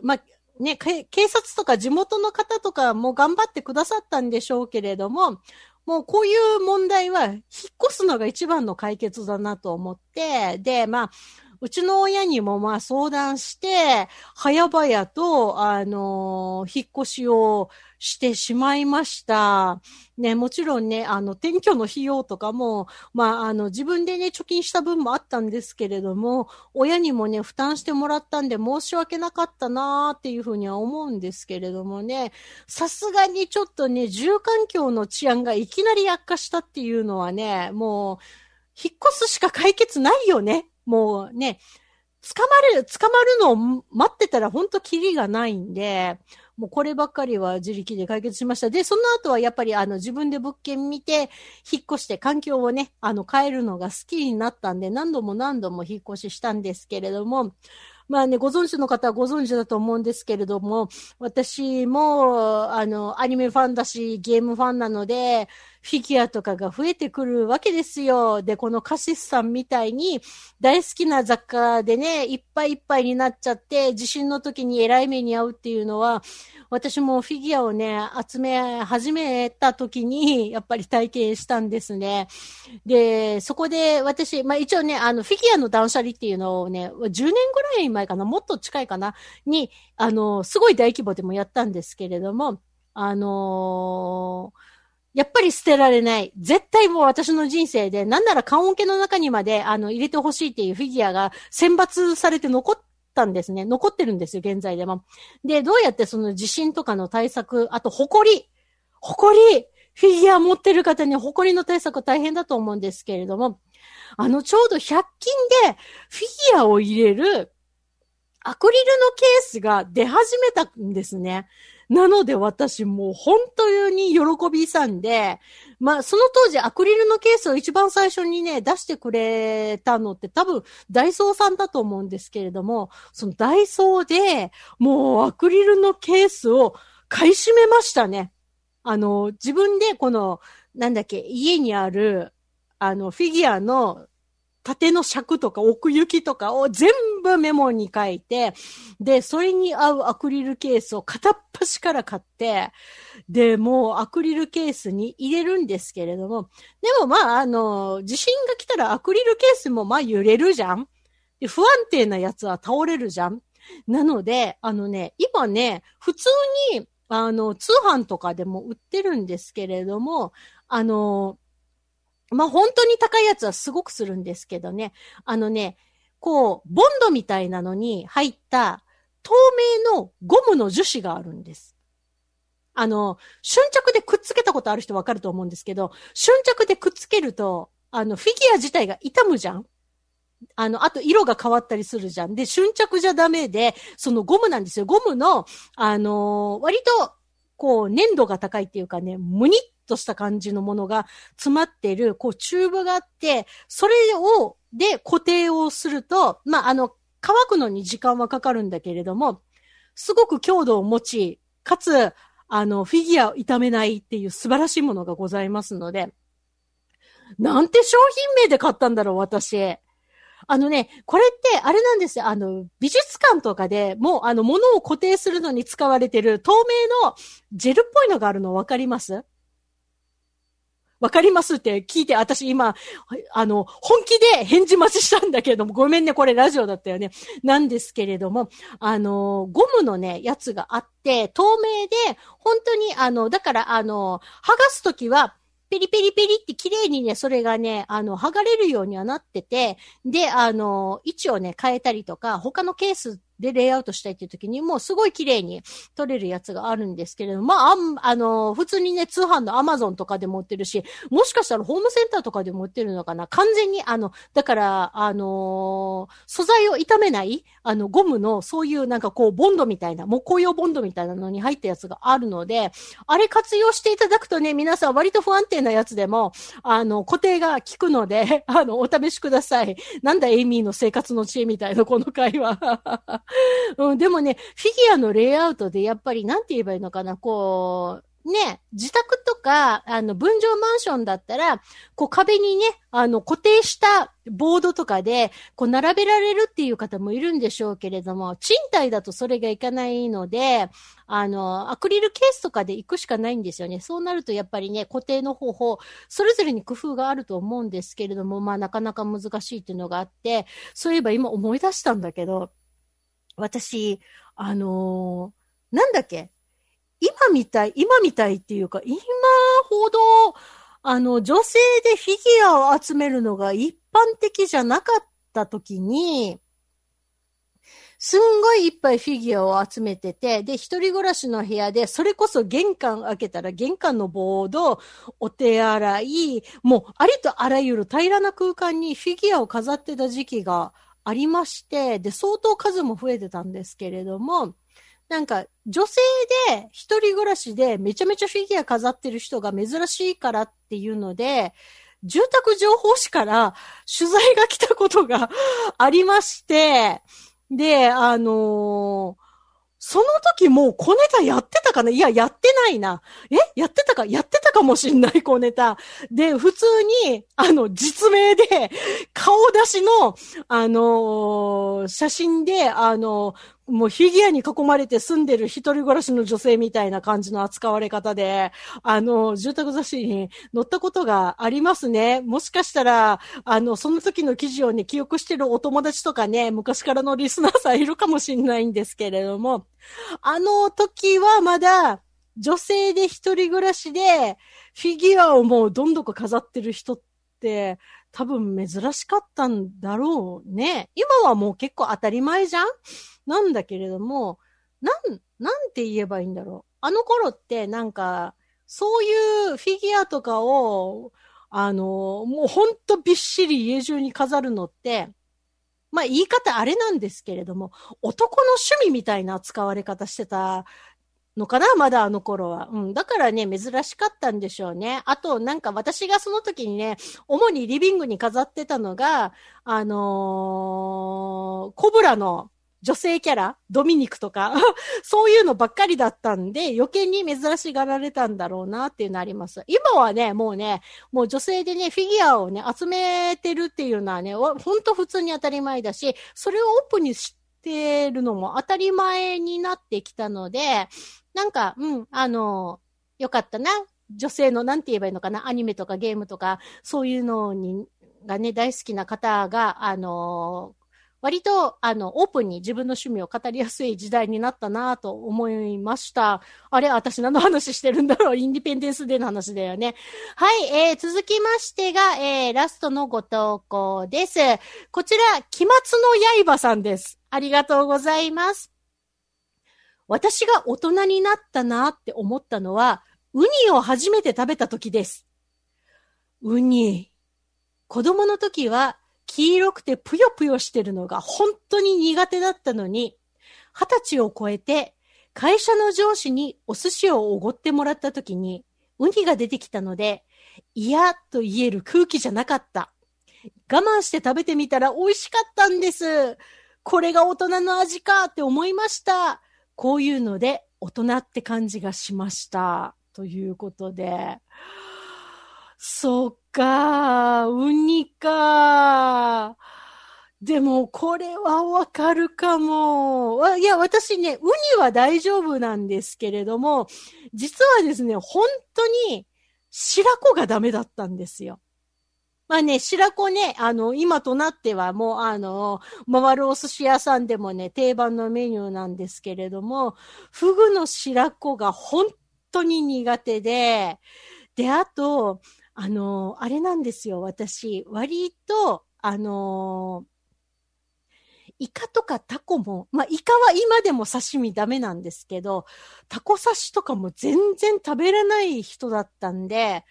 まあ、ね、警察とか地元の方とかも頑張ってくださったんでしょうけれども、もうこういう問題は引っ越すのが一番の解決だなと思って、で、まあ、うちの親にもまあ相談して、早々と、あの引っ越しをしてしまいました。ね、もちろんね、あの、転居の費用とかも、まあ、あの、自分でね、貯金した分もあったんですけれども、親にもね、負担してもらったんで申し訳なかったなーっていうふうには思うんですけれどもね、さすがにちょっとね、住環境の治安がいきなり悪化したっていうのはね、もう、引っ越すしか解決ないよね。もうね、捕まる、捕まるのを待ってたら本当キリがないんで、もうこればっかりは自力で解決しました。で、その後はやっぱりあの自分で物件見て、引っ越して環境をね、あの変えるのが好きになったんで、何度も何度も引っ越ししたんですけれども、まあね、ご存知の方はご存知だと思うんですけれども、私も、あの、アニメファンだし、ゲームファンなので、フィギュアとかが増えてくるわけですよ。で、このカシスさんみたいに、大好きな雑貨でね、いっぱいいっぱいになっちゃって、地震の時に偉い目に遭うっていうのは、私もフィギュアをね、集め始めた時に、やっぱり体験したんですね。で、そこで私、まあ一応ね、あの、フィギュアの断捨離っていうのをね、10年ぐらい前かな、もっと近いかな、に、あの、すごい大規模でもやったんですけれども、あのーやっぱり捨てられない。絶対もう私の人生で、なんなら棺桶の中にまで、あの、入れてほしいっていうフィギュアが選抜されて残ったんですね。残ってるんですよ、現在でも。で、どうやってその地震とかの対策、あと、埃。埃フィギュア持ってる方に埃の対策大変だと思うんですけれども、あの、ちょうど100均でフィギュアを入れるアクリルのケースが出始めたんですね。なので私もう本当に喜びさんで、まあその当時アクリルのケースを一番最初にね出してくれたのって多分ダイソーさんだと思うんですけれども、そのダイソーでもうアクリルのケースを買い占めましたね。あの、自分でこの、なんだっけ、家にある、あの、フィギュアの縦の尺とか奥行きとかを全部メモに書いて、で、それに合うアクリルケースを片っ端から買って、で、もうアクリルケースに入れるんですけれども、でもまあ、あの、地震が来たらアクリルケースもまあ揺れるじゃん。で不安定なやつは倒れるじゃん。なので、あのね、今ね、普通に、あの、通販とかでも売ってるんですけれども、あの、まあ、本当に高いやつはすごくするんですけどね、あのね、こう、ボンドみたいなのに入った透明のゴムの樹脂があるんです。あの、瞬着でくっつけたことある人わかると思うんですけど、瞬着でくっつけると、あの、フィギュア自体が傷むじゃんあの、あと色が変わったりするじゃん。で、瞬着じゃダメで、そのゴムなんですよ。ゴムの、あのー、割と、こう、粘度が高いっていうかね、むにっとした感じのものが詰まっている、こう、チューブがあって、それを、で、固定をすると、まあ、あの、乾くのに時間はかかるんだけれども、すごく強度を持ち、かつ、あの、フィギュアを傷めないっていう素晴らしいものがございますので、なんて商品名で買ったんだろう、私。あのね、これって、あれなんですよ。あの、美術館とかでもう、あの、物を固定するのに使われてる透明のジェルっぽいのがあるのわかります？わかりますって聞いて、私今、あの、本気で返事待ちしたんだけれども、ごめんね、これラジオだったよね。なんですけれども、あの、ゴムのね、やつがあって、透明で、本当に、あの、だから、あの、剥がすときは、ペリペリペリって綺麗にね、それがね、あの、剥がれるようにはなってて、で、あの、位置をね、変えたりとか、他のケースでレイアウトしたいっていう時にもうすごい綺麗に撮れるやつがあるんですけれども、まあ、ああの、普通にね、通販のアマゾンとかでも売ってるし、もしかしたらホームセンターとかでも売ってるのかな？完全に、あの、だから、あのー、素材を傷めない、あの、ゴムの、そういうなんかこう、ボンドみたいな、木工用ボンドみたいなのに入ったやつがあるので、あれ活用していただくとね、皆さん割と不安定なやつでも、あの、固定が効くので、あの、お試しください。なんだ、エイミーの生活の知恵みたいな、この会話。うん、でもね、フィギュアのレイアウトでやっぱりなんて言えばいいのかな、こう、ね、自宅とか、あの、分譲マンションだったら、こう壁にね、あの、固定したボードとかで、こう並べられるっていう方もいるんでしょうけれども、賃貸だとそれがいかないので、あの、アクリルケースとかで行くしかないんですよね。そうなるとやっぱりね、固定の方法、それぞれに工夫があると思うんですけれども、まあなかなか難しいっていうのがあって、そういえば今思い出したんだけど、私、あのー、なんだっけ？今みたい、今みたいっていうか、今ほど、あの、女性でフィギュアを集めるのが一般的じゃなかった時に、すんごいいっぱいフィギュアを集めてて、で、一人暮らしの部屋で、それこそ玄関開けたら玄関のボード、お手洗い、もうありとあらゆる平らな空間にフィギュアを飾ってた時期がありまして、で、相当数も増えてたんですけれども、なんか、女性で一人暮らしでめちゃめちゃフィギュア飾ってる人が珍しいからっていうので、住宅情報誌から取材が来たことがありまして、で、あのー、その時もう小ネタやってたかな？いや、やってないな。え？やってたか？やってたかもしんない小ネタ。で、普通に、あの、実名で、顔出しの、あのー、写真で、あのー、もうフィギュアに囲まれて住んでる一人暮らしの女性みたいな感じの扱われ方で、あの、住宅雑誌に載ったことがありますね。もしかしたら、あの、その時の記事をね、記憶してるお友達とかね、昔からのリスナーさんいるかもしれないんですけれども、あの時はまだ、女性で一人暮らしで、フィギュアをもうどんどん飾ってる人って、多分珍しかったんだろうね。今はもう結構当たり前じゃん？なんだけれども、なん、なんて言えばいいんだろう。あの頃ってなんか、そういうフィギュアとかを、あの、もうほんとびっしり家中に飾るのって、まあ言い方あれなんですけれども、男の趣味みたいな使われ方してたのかなまだあの頃は。うん。だからね、珍しかったんでしょうね。あと、なんか私がその時にね、主にリビングに飾ってたのが、あのーコブラの女性キャラ、ドミニクとか、そういうのばっかりだったんで、余計に珍しがられたんだろうなっていうのあります。今はね、もうね、もう女性でね、フィギュアをね、集めてるっていうのはね、ほんと普通に当たり前だし、それをオープンにしててるのも当たり前になってきたので、なんか、うん、あの、よかったな。女性の、なんて言えばいいのかな、アニメとかゲームとか、そういうのに、がね、大好きな方が、あの、割と、あの、オープンに自分の趣味を語りやすい時代になったなと思いました。あれ私何の話してるんだろうインディペンデンスデーの話だよね。はい、えー、続きましてが、えー、ラストのご投稿です。こちら、期末の刃さんです。ありがとうございます。私が大人になったなって思ったのは、ウニを初めて食べた時です。ウニ。子供の時は黄色くてぷよぷよしてるのが本当に苦手だったのに、二十歳を超えて会社の上司にお寿司をおごってもらった時に、ウニが出てきたので、嫌と言える空気じゃなかった。我慢して食べてみたら美味しかったんです。これが大人の味かって思いました。こういうので大人って感じがしました。ということで。そっか、ウニか。でも、これはわかるかも。いや、私ね、ウニは大丈夫なんですけれども、実はですね、本当に白子がダメだったんですよ。まあね、白子ね、あの、今となってはもう、あの、回るお寿司屋さんでもね、定番のメニューなんですけれども、フグの白子が本当に苦手で、で、あと、あの、あれなんですよ、私、割と、あの、イカとかタコも、まあ、イカは今でも刺身ダメなんですけど、タコ刺しとかも全然食べれない人だったんで、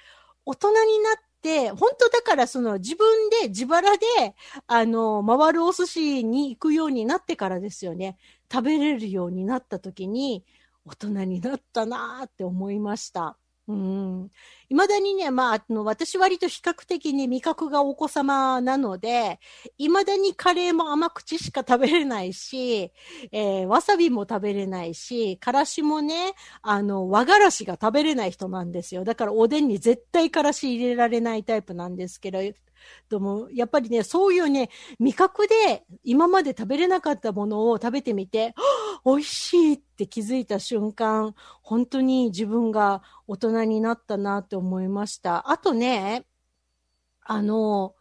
大人になって、本当だからその自分で自腹で、あの、回るお寿司に行くようになってからですよね。食べれるようになった時に、大人になったなーって思いました。うん。未だにね、まあ、あの、私割と比較的に味覚がお子様なので、いまだにカレーも甘口しか食べれないし、えーわさびも食べれないし、からしもね、あの、和がらしが食べれない人なんですよ。だからおでんに絶対からし入れられないタイプなんですけど、でも、やっぱりね、そういうね、味覚で今まで食べれなかったものを食べてみて、美味しいって気づいた瞬間、本当に自分が大人になったなって思いました。あとね、あの、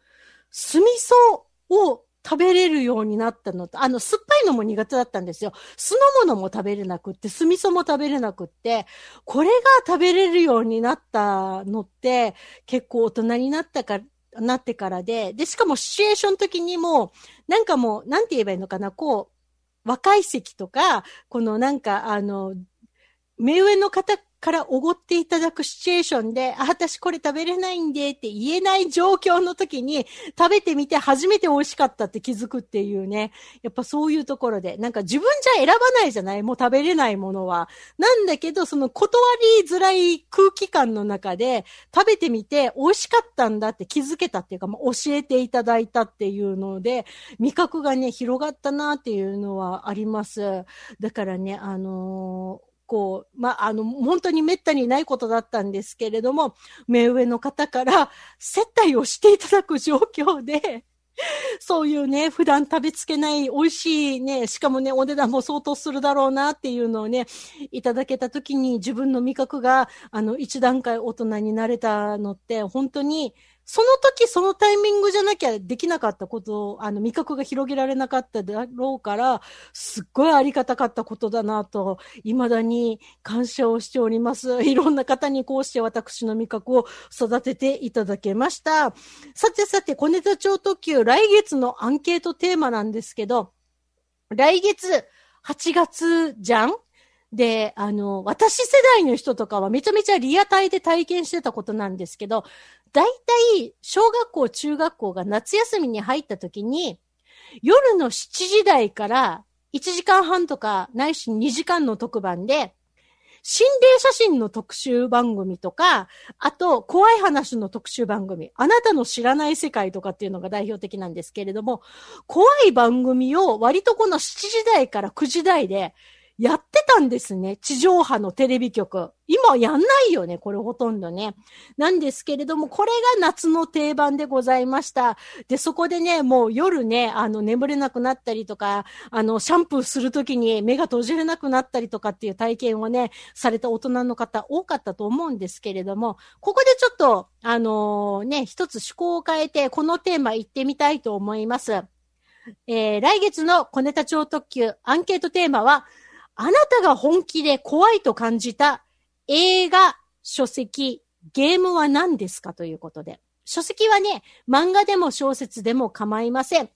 酢味噌を食べれるようになったのと、あの、酸っぱいのも苦手だったんですよ。酢の物も食べれなくって、酢味噌も食べれなくって、これが食べれるようになったのって、結構大人になったから、なってからで、で、しかもシチュエーションの時にも、なんかもう、なんて言えばいいのかな、こう、若い席とか、このなんか、あの、目上の方からおごっていただくシチュエーションで、あ、私これ食べれないんでって言えない状況の時に食べてみて初めて美味しかったって気づくっていうね。やっぱそういうところで、なんか自分じゃ選ばないじゃない？もう食べれないものは。なんだけど、その断りづらい空気感の中で食べてみて美味しかったんだって気づけたっていうか、まあ、教えていただいたっていうので、味覚がね、広がったなっていうのはあります。だからね、あのーこう、まあ、の、本当に滅多にないことだったんですけれども、目上の方から接待をしていただく状況で、そういうね、普段食べつけない美味しいね、しかもね、お値段も相当するだろうなっていうのをね、いただけたときに自分の味覚が、あの、一段階大人になれたのって、本当に、その時そのタイミングじゃなきゃできなかったことを、あの、味覚が広げられなかっただろうから、すっごいありがたかったことだなと、未だに感謝をしております。いろんな方にこうして私の味覚を育てていただけました。さてさて、小ネタ超特急、来月のアンケートテーマなんですけど、来月8月じゃん？で、あの、私世代の人とかはめちゃめちゃリアタイで体験してたことなんですけど、大体、小学校、中学校が夏休みに入った時に、夜の7時台から1時間半とか、ないし2時間の特番で、心霊写真の特集番組とか、あと、怖い話の特集番組、あなたの知らない世界とかっていうのが代表的なんですけれども、怖い番組を割とこの7時台から9時台でやってたんですね。地上波のテレビ局。今やんないよね、これほとんどね。なんですけれども、これが夏の定番でございました。で、そこでね、もう夜ね、あの、眠れなくなったりとか、あの、シャンプーするときに目が閉じれなくなったりとかっていう体験をね、された大人の方多かったと思うんですけれども、ここでちょっと、あのー、ね、一つ趣向を変えて、このテーマ行ってみたいと思います。えー、来月の小ネタ超特急アンケートテーマは、あなたが本気で怖いと感じた映画、書籍、ゲームは何ですかということで。書籍はね、漫画でも小説でも構いません。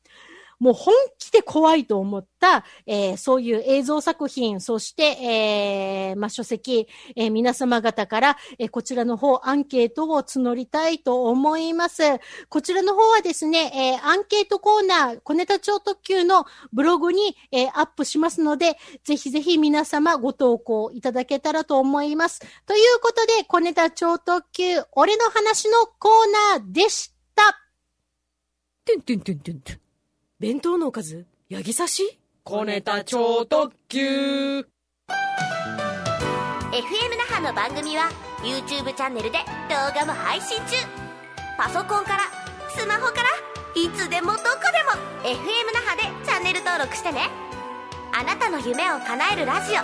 もう本気で怖いと思った、えー、そういう映像作品、そして、えー、まあ、書籍、えー、皆様方から、えこちらの方、アンケートを募りたいと思います。こちらの方はですね、えアンケートコーナー、小ネタ超特急のブログに、えアップしますので、ぜひぜひ皆様ご投稿いただけたらと思います。ということで、小ネタ超特急、俺の話のコーナーでした。てんてんてんてんてん。弁当のおかず？ヤギ刺し？小ネタ超特急。FM 那覇の番組は YouTube チャンネルで動画も配信中。パソコンからスマホからいつでもどこでも FM 那覇でチャンネル登録してね。あなたの夢を叶えるラジオ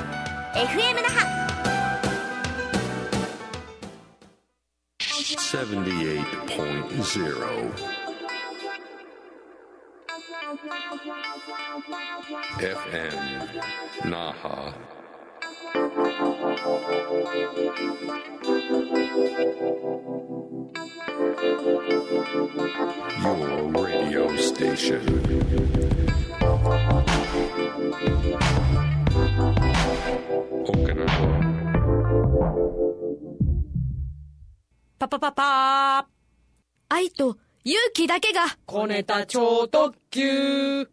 FM 那覇。78.0 FM Naha. Your radio station. Okinawa. パパパパ愛と勇気だけが、小ネタ超特急エ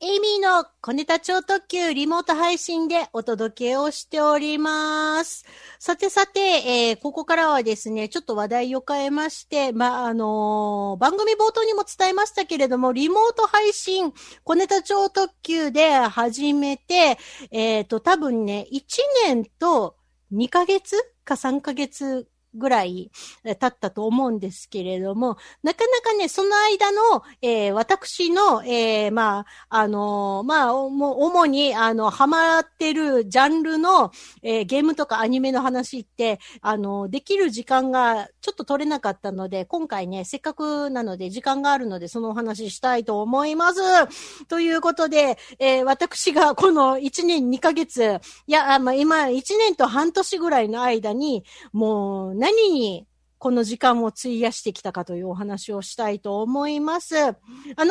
イミーの小ネタ超特急リモート配信でお届けをしております。さてさて、えー、ここからはですね、ちょっと話題を変えまして、まあ、あのー、番組冒頭にも伝えましたけれども、リモート配信、小ネタ超特急で始めて、えっ、ー、と、多分ね、1年と2ヶ月か3ヶ月ぐらい経ったと思うんですけれども、なかなかね、その間の、えー、私の、えー、まあ、あのー、まあ、もう、主に、あの、ハマってるジャンルの、えー、ゲームとかアニメの話って、あの、できる時間がちょっと取れなかったので、今回ね、せっかくなので時間があるので、そのお話したいと思います。ということで、えー、私がこの1年2ヶ月、いや、まあ、今、1年と半年ぐらいの間に、もう、何にこの時間を費やしてきたかというお話をしたいと思います。あの、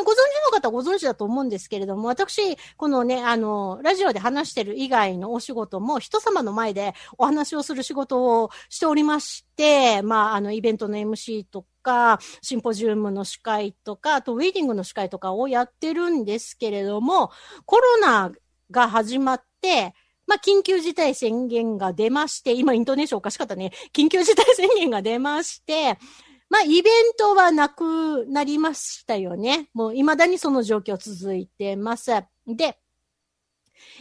ご存知の方ご存知だと思うんですけれども、私、このね、あの、ラジオで話してる以外のお仕事も人様の前でお話をする仕事をしておりまして、まあ、あの、イベントの MC とか、シンポジウムの司会とか、あとウェディングの司会とかをやってるんですけれども、コロナが始まって、まあ、緊急事態宣言が出まして、今イントネーションおかしかったね。緊急事態宣言が出まして、まあ、イベントはなくなりましたよね。もう未だにその状況続いてます。で、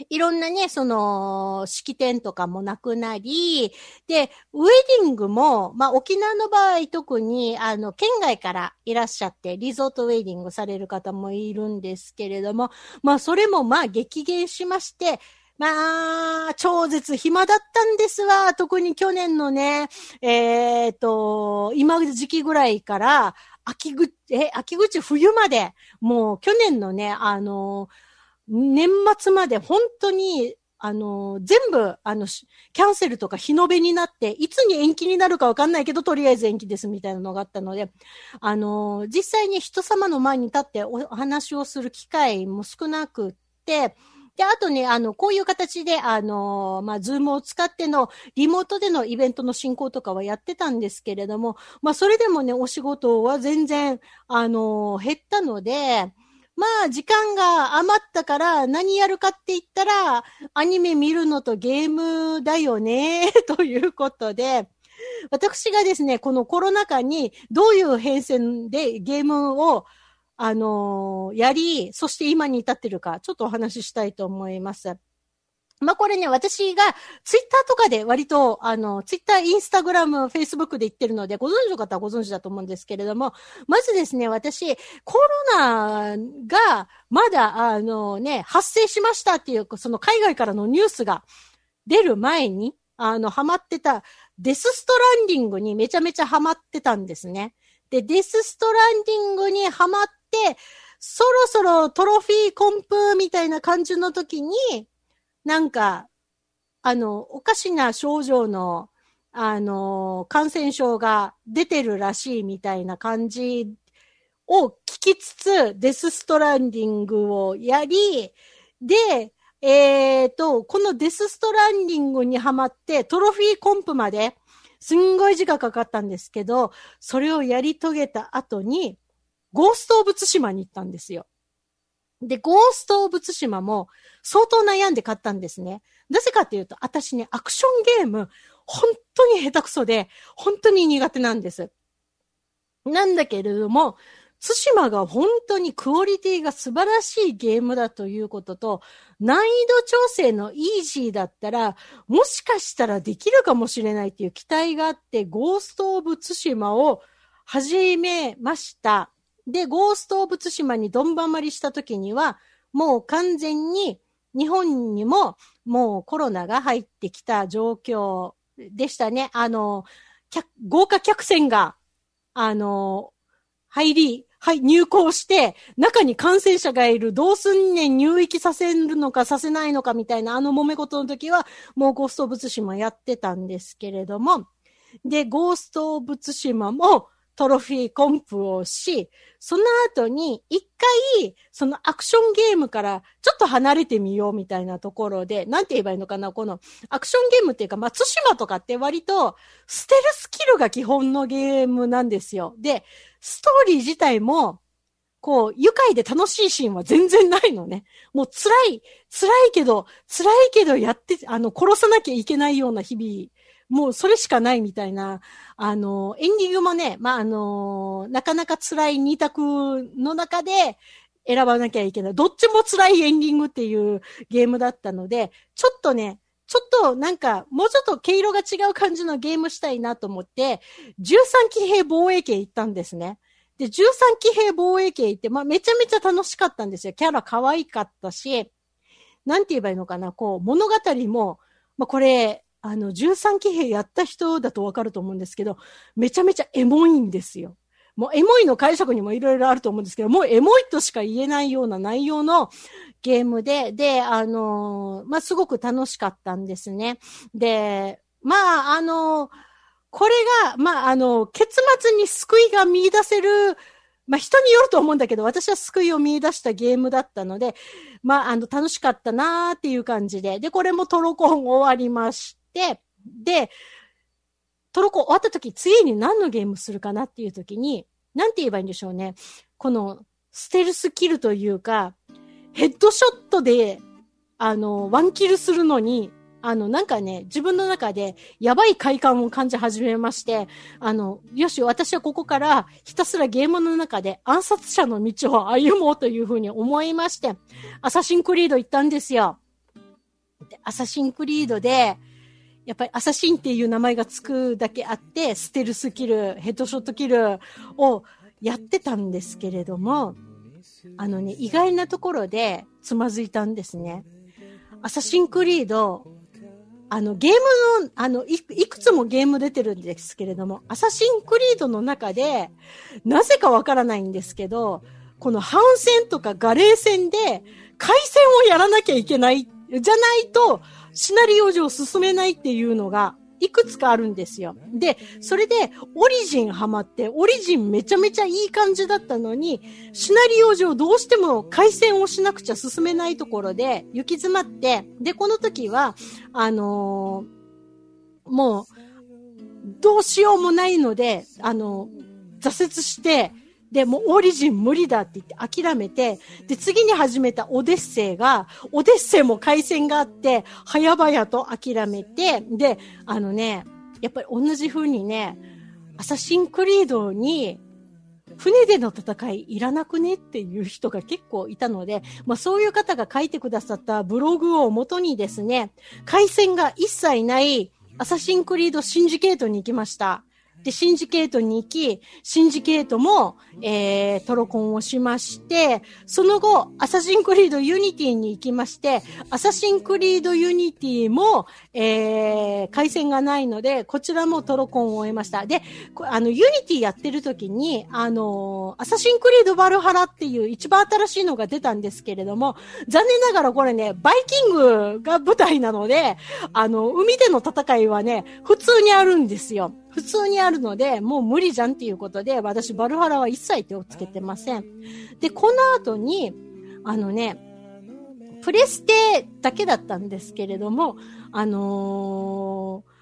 いろんなね、その、式典とかもなくなり、で、ウェディングも、まあ、沖縄の場合特に、あの、県外からいらっしゃって、リゾートウェディングされる方もいるんですけれども、まあ、それもまあ、激減しまして、まあ、超絶暇だったんですわ。特に去年のね、えっ、ー、と、今時期ぐらいから、秋口、え、秋口冬まで、もう去年のね、あの、年末まで本当に、あの、全部、あの、キャンセルとか日延べになって、いつに延期になるかわかんないけど、とりあえず延期ですみたいなのがあったので、あの、実際に人様の前に立ってお話をする機会も少なくって、で、あとね、あの、こういう形で、あの、まあ、ズームを使っての、リモートでのイベントの進行とかはやってたんですけれども、まあ、それでもね、お仕事は全然、あの、減ったので、まあ、時間が余ったから何やるかって言ったら、アニメ見るのとゲームだよね、ということで、私がですね、このコロナ禍にどういう変遷でゲームを、あのーやり、そして今に至ってるか、ちょっとお話ししたいと思います。まあ、これね、私がツイッターとかで割と、あの、ツイッター、インスタグラム、フェイスブックで言ってるので、ご存知の方はご存知だと思うんですけれども、まずですね、私、コロナがまだ、あのね、発生しましたっていう、その海外からのニュースが出る前に、あの、ハマってた、デスストランディングにめちゃめちゃハマってたんですね。で、デスストランディングにハマって、そろそろトロフィーコンプみたいな感じの時に、なんか、あの、おかしな症状の、あの、感染症が出てるらしいみたいな感じを聞きつつ、デスストランディングをやり、で、えっ、と、このデスストランディングにハマって、トロフィーコンプまで、すんごい時間かかったんですけど、それをやり遂げた後に、ゴースト・オブ・ツシマに行ったんですよ。で、ゴースト・オブ・ツシマも相当悩んで買ったんですね。なぜかっていうと、私ね、アクションゲーム、本当に下手くそで、本当に苦手なんです。なんだけれども、ツシマが本当にクオリティが素晴らしいゲームだということと、難易度調整のイージーだったら、もしかしたらできるかもしれないっていう期待があって、ゴースト・オブ・ツシマを始めました。で、ゴースト・オブ・ツシマにどんばまりした時には、もう完全に日本にももうコロナが入ってきた状況でしたね。あの、豪華客船が、あの、入り、はい、入校して、中に感染者がいる、どうすんねん、入域させるのかさせないのかみたいな、あの揉め事の時は、もうゴースト・オブ・ツシマやってたんですけれども、で、ゴースト・オブ・ツシマもトロフィーコンプをし、その後に一回、そのアクションゲームからちょっと離れてみようみたいなところで、なんて言えばいいのかな、このアクションゲームっていうか、まあ、ツシマとかって割とステルスキルが基本のゲームなんですよ。で、ストーリー自体も、こう、愉快で楽しいシーンは全然ないのね。もう辛い、辛いけど、辛いけどやって、あの、殺さなきゃいけないような日々、もうそれしかないみたいな、あの、エンディングもね、まあ、あの、なかなか辛い二択の中で選ばなきゃいけない。どっちも辛いエンディングっていうゲームだったので、ちょっとね、ちょっとなんか、もうちょっと毛色が違う感じのゲームしたいなと思って、13騎兵防衛系行ったんですね。で、13騎兵防衛系行って、まあ、めちゃめちゃ楽しかったんですよ。キャラ可愛かったし、なんて言えばいいのかな、こう、物語も、まあ、これ、あの、13騎兵やった人だとわかると思うんですけど、めちゃめちゃエモいんですよ。もうエモいの解釈にもいろいろあると思うんですけど、もうエモいとしか言えないような内容のゲームで、で、あのーまあ、すごく楽しかったんですね。で、まあ、あのーこれが、まあ、あの、結末に救いが見出せる、まあ、人によると思うんだけど、私は救いを見出したゲームだったので、まあ、あの、楽しかったなーっていう感じで、で、これもトロコン終わりまして、で、トロコ終わった時、次に何のゲームするかなっていう時に、なんて言えばいいんでしょうね。この、ステルスキルというか、ヘッドショットで、あの、ワンキルするのに、あの、なんかね、自分の中でやばい快感を感じ始めまして、あの、よし、私はここからひたすらゲームの中で暗殺者の道を歩もうというふうに思いまして、アサシンクリード行ったんですよ。でアサシンクリードで、やっぱりアサシンっていう名前がつくだけあって、ステルスキル、ヘッドショットキルをやってたんですけれども、あのね、意外なところでつまずいたんですね。アサシンクリード、あの、ゲームの、あの、いいくつもゲーム出てるんですけれども、アサシンクリードの中で、なぜかわからないんですけど、この反戦とかガレー戦で、回戦をやらなきゃいけない、じゃないと、シナリオ上進めないっていうのがいくつかあるんですよ。で、それで、オリジンハマって、オリジンめちゃめちゃいい感じだったのに、シナリオ上どうしても回線をしなくちゃ進めないところで、行き詰まって、で、この時は、あのー、もう、どうしようもないので、あのー、挫折して、で、もうオリジン無理だって言って諦めて、で、次に始めたオデッセイが、オデッセイも回線があって、早々と諦めて、で、あのね、やっぱり同じ風にね、アサシンクリードに、船での戦いいらなくねっていう人が結構いたので、まあそういう方が書いてくださったブログをもとにですね、海戦が一切ないアサシンクリードシンジケートに行きました。で、シンジケートに行き、シンジケートも、えー、トロコンをしまして、その後、アサシンクリードユニティに行きまして、アサシンクリードユニティも、えー、海戦がないので、こちらもトロコンを終えました。で、あの、ユニティやってる時に、あのアサシンクリードバルハラっていう一番新しいのが出たんですけれども、残念ながらこれね、バイキングが舞台なので、あの、海での戦いはね、普通にあるんですよ。普通にあるので、もう無理じゃんっていうことで、私、バルハラは一切手をつけてません。で、この後に、あのね、プレステだけだったんですけれども、あのー、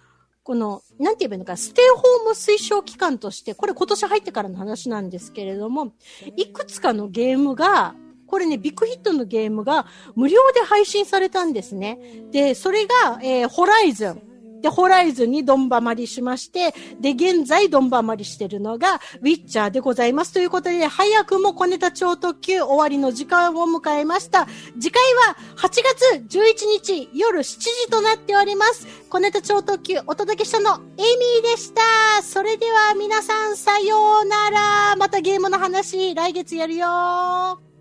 この、なんて言えばいいのか、ステイホーム推奨期間として、これ今年入ってからの話なんですけれども、いくつかのゲームが、これね、ビッグヒットのゲームが無料で配信されたんですね。で、それが、えー、ホライズン。で、ホライズンにドンバマりしまして、で、現在ドンバマりしてるのが、ウィッチャーでございます。ということで、早くも小ネタ超特急終わりの時間を迎えました。次回は8月11日夜7時となっております。小ネタ超特急お届けしたの、エミーでした。それでは皆さんさようなら。またゲームの話、来月やるよ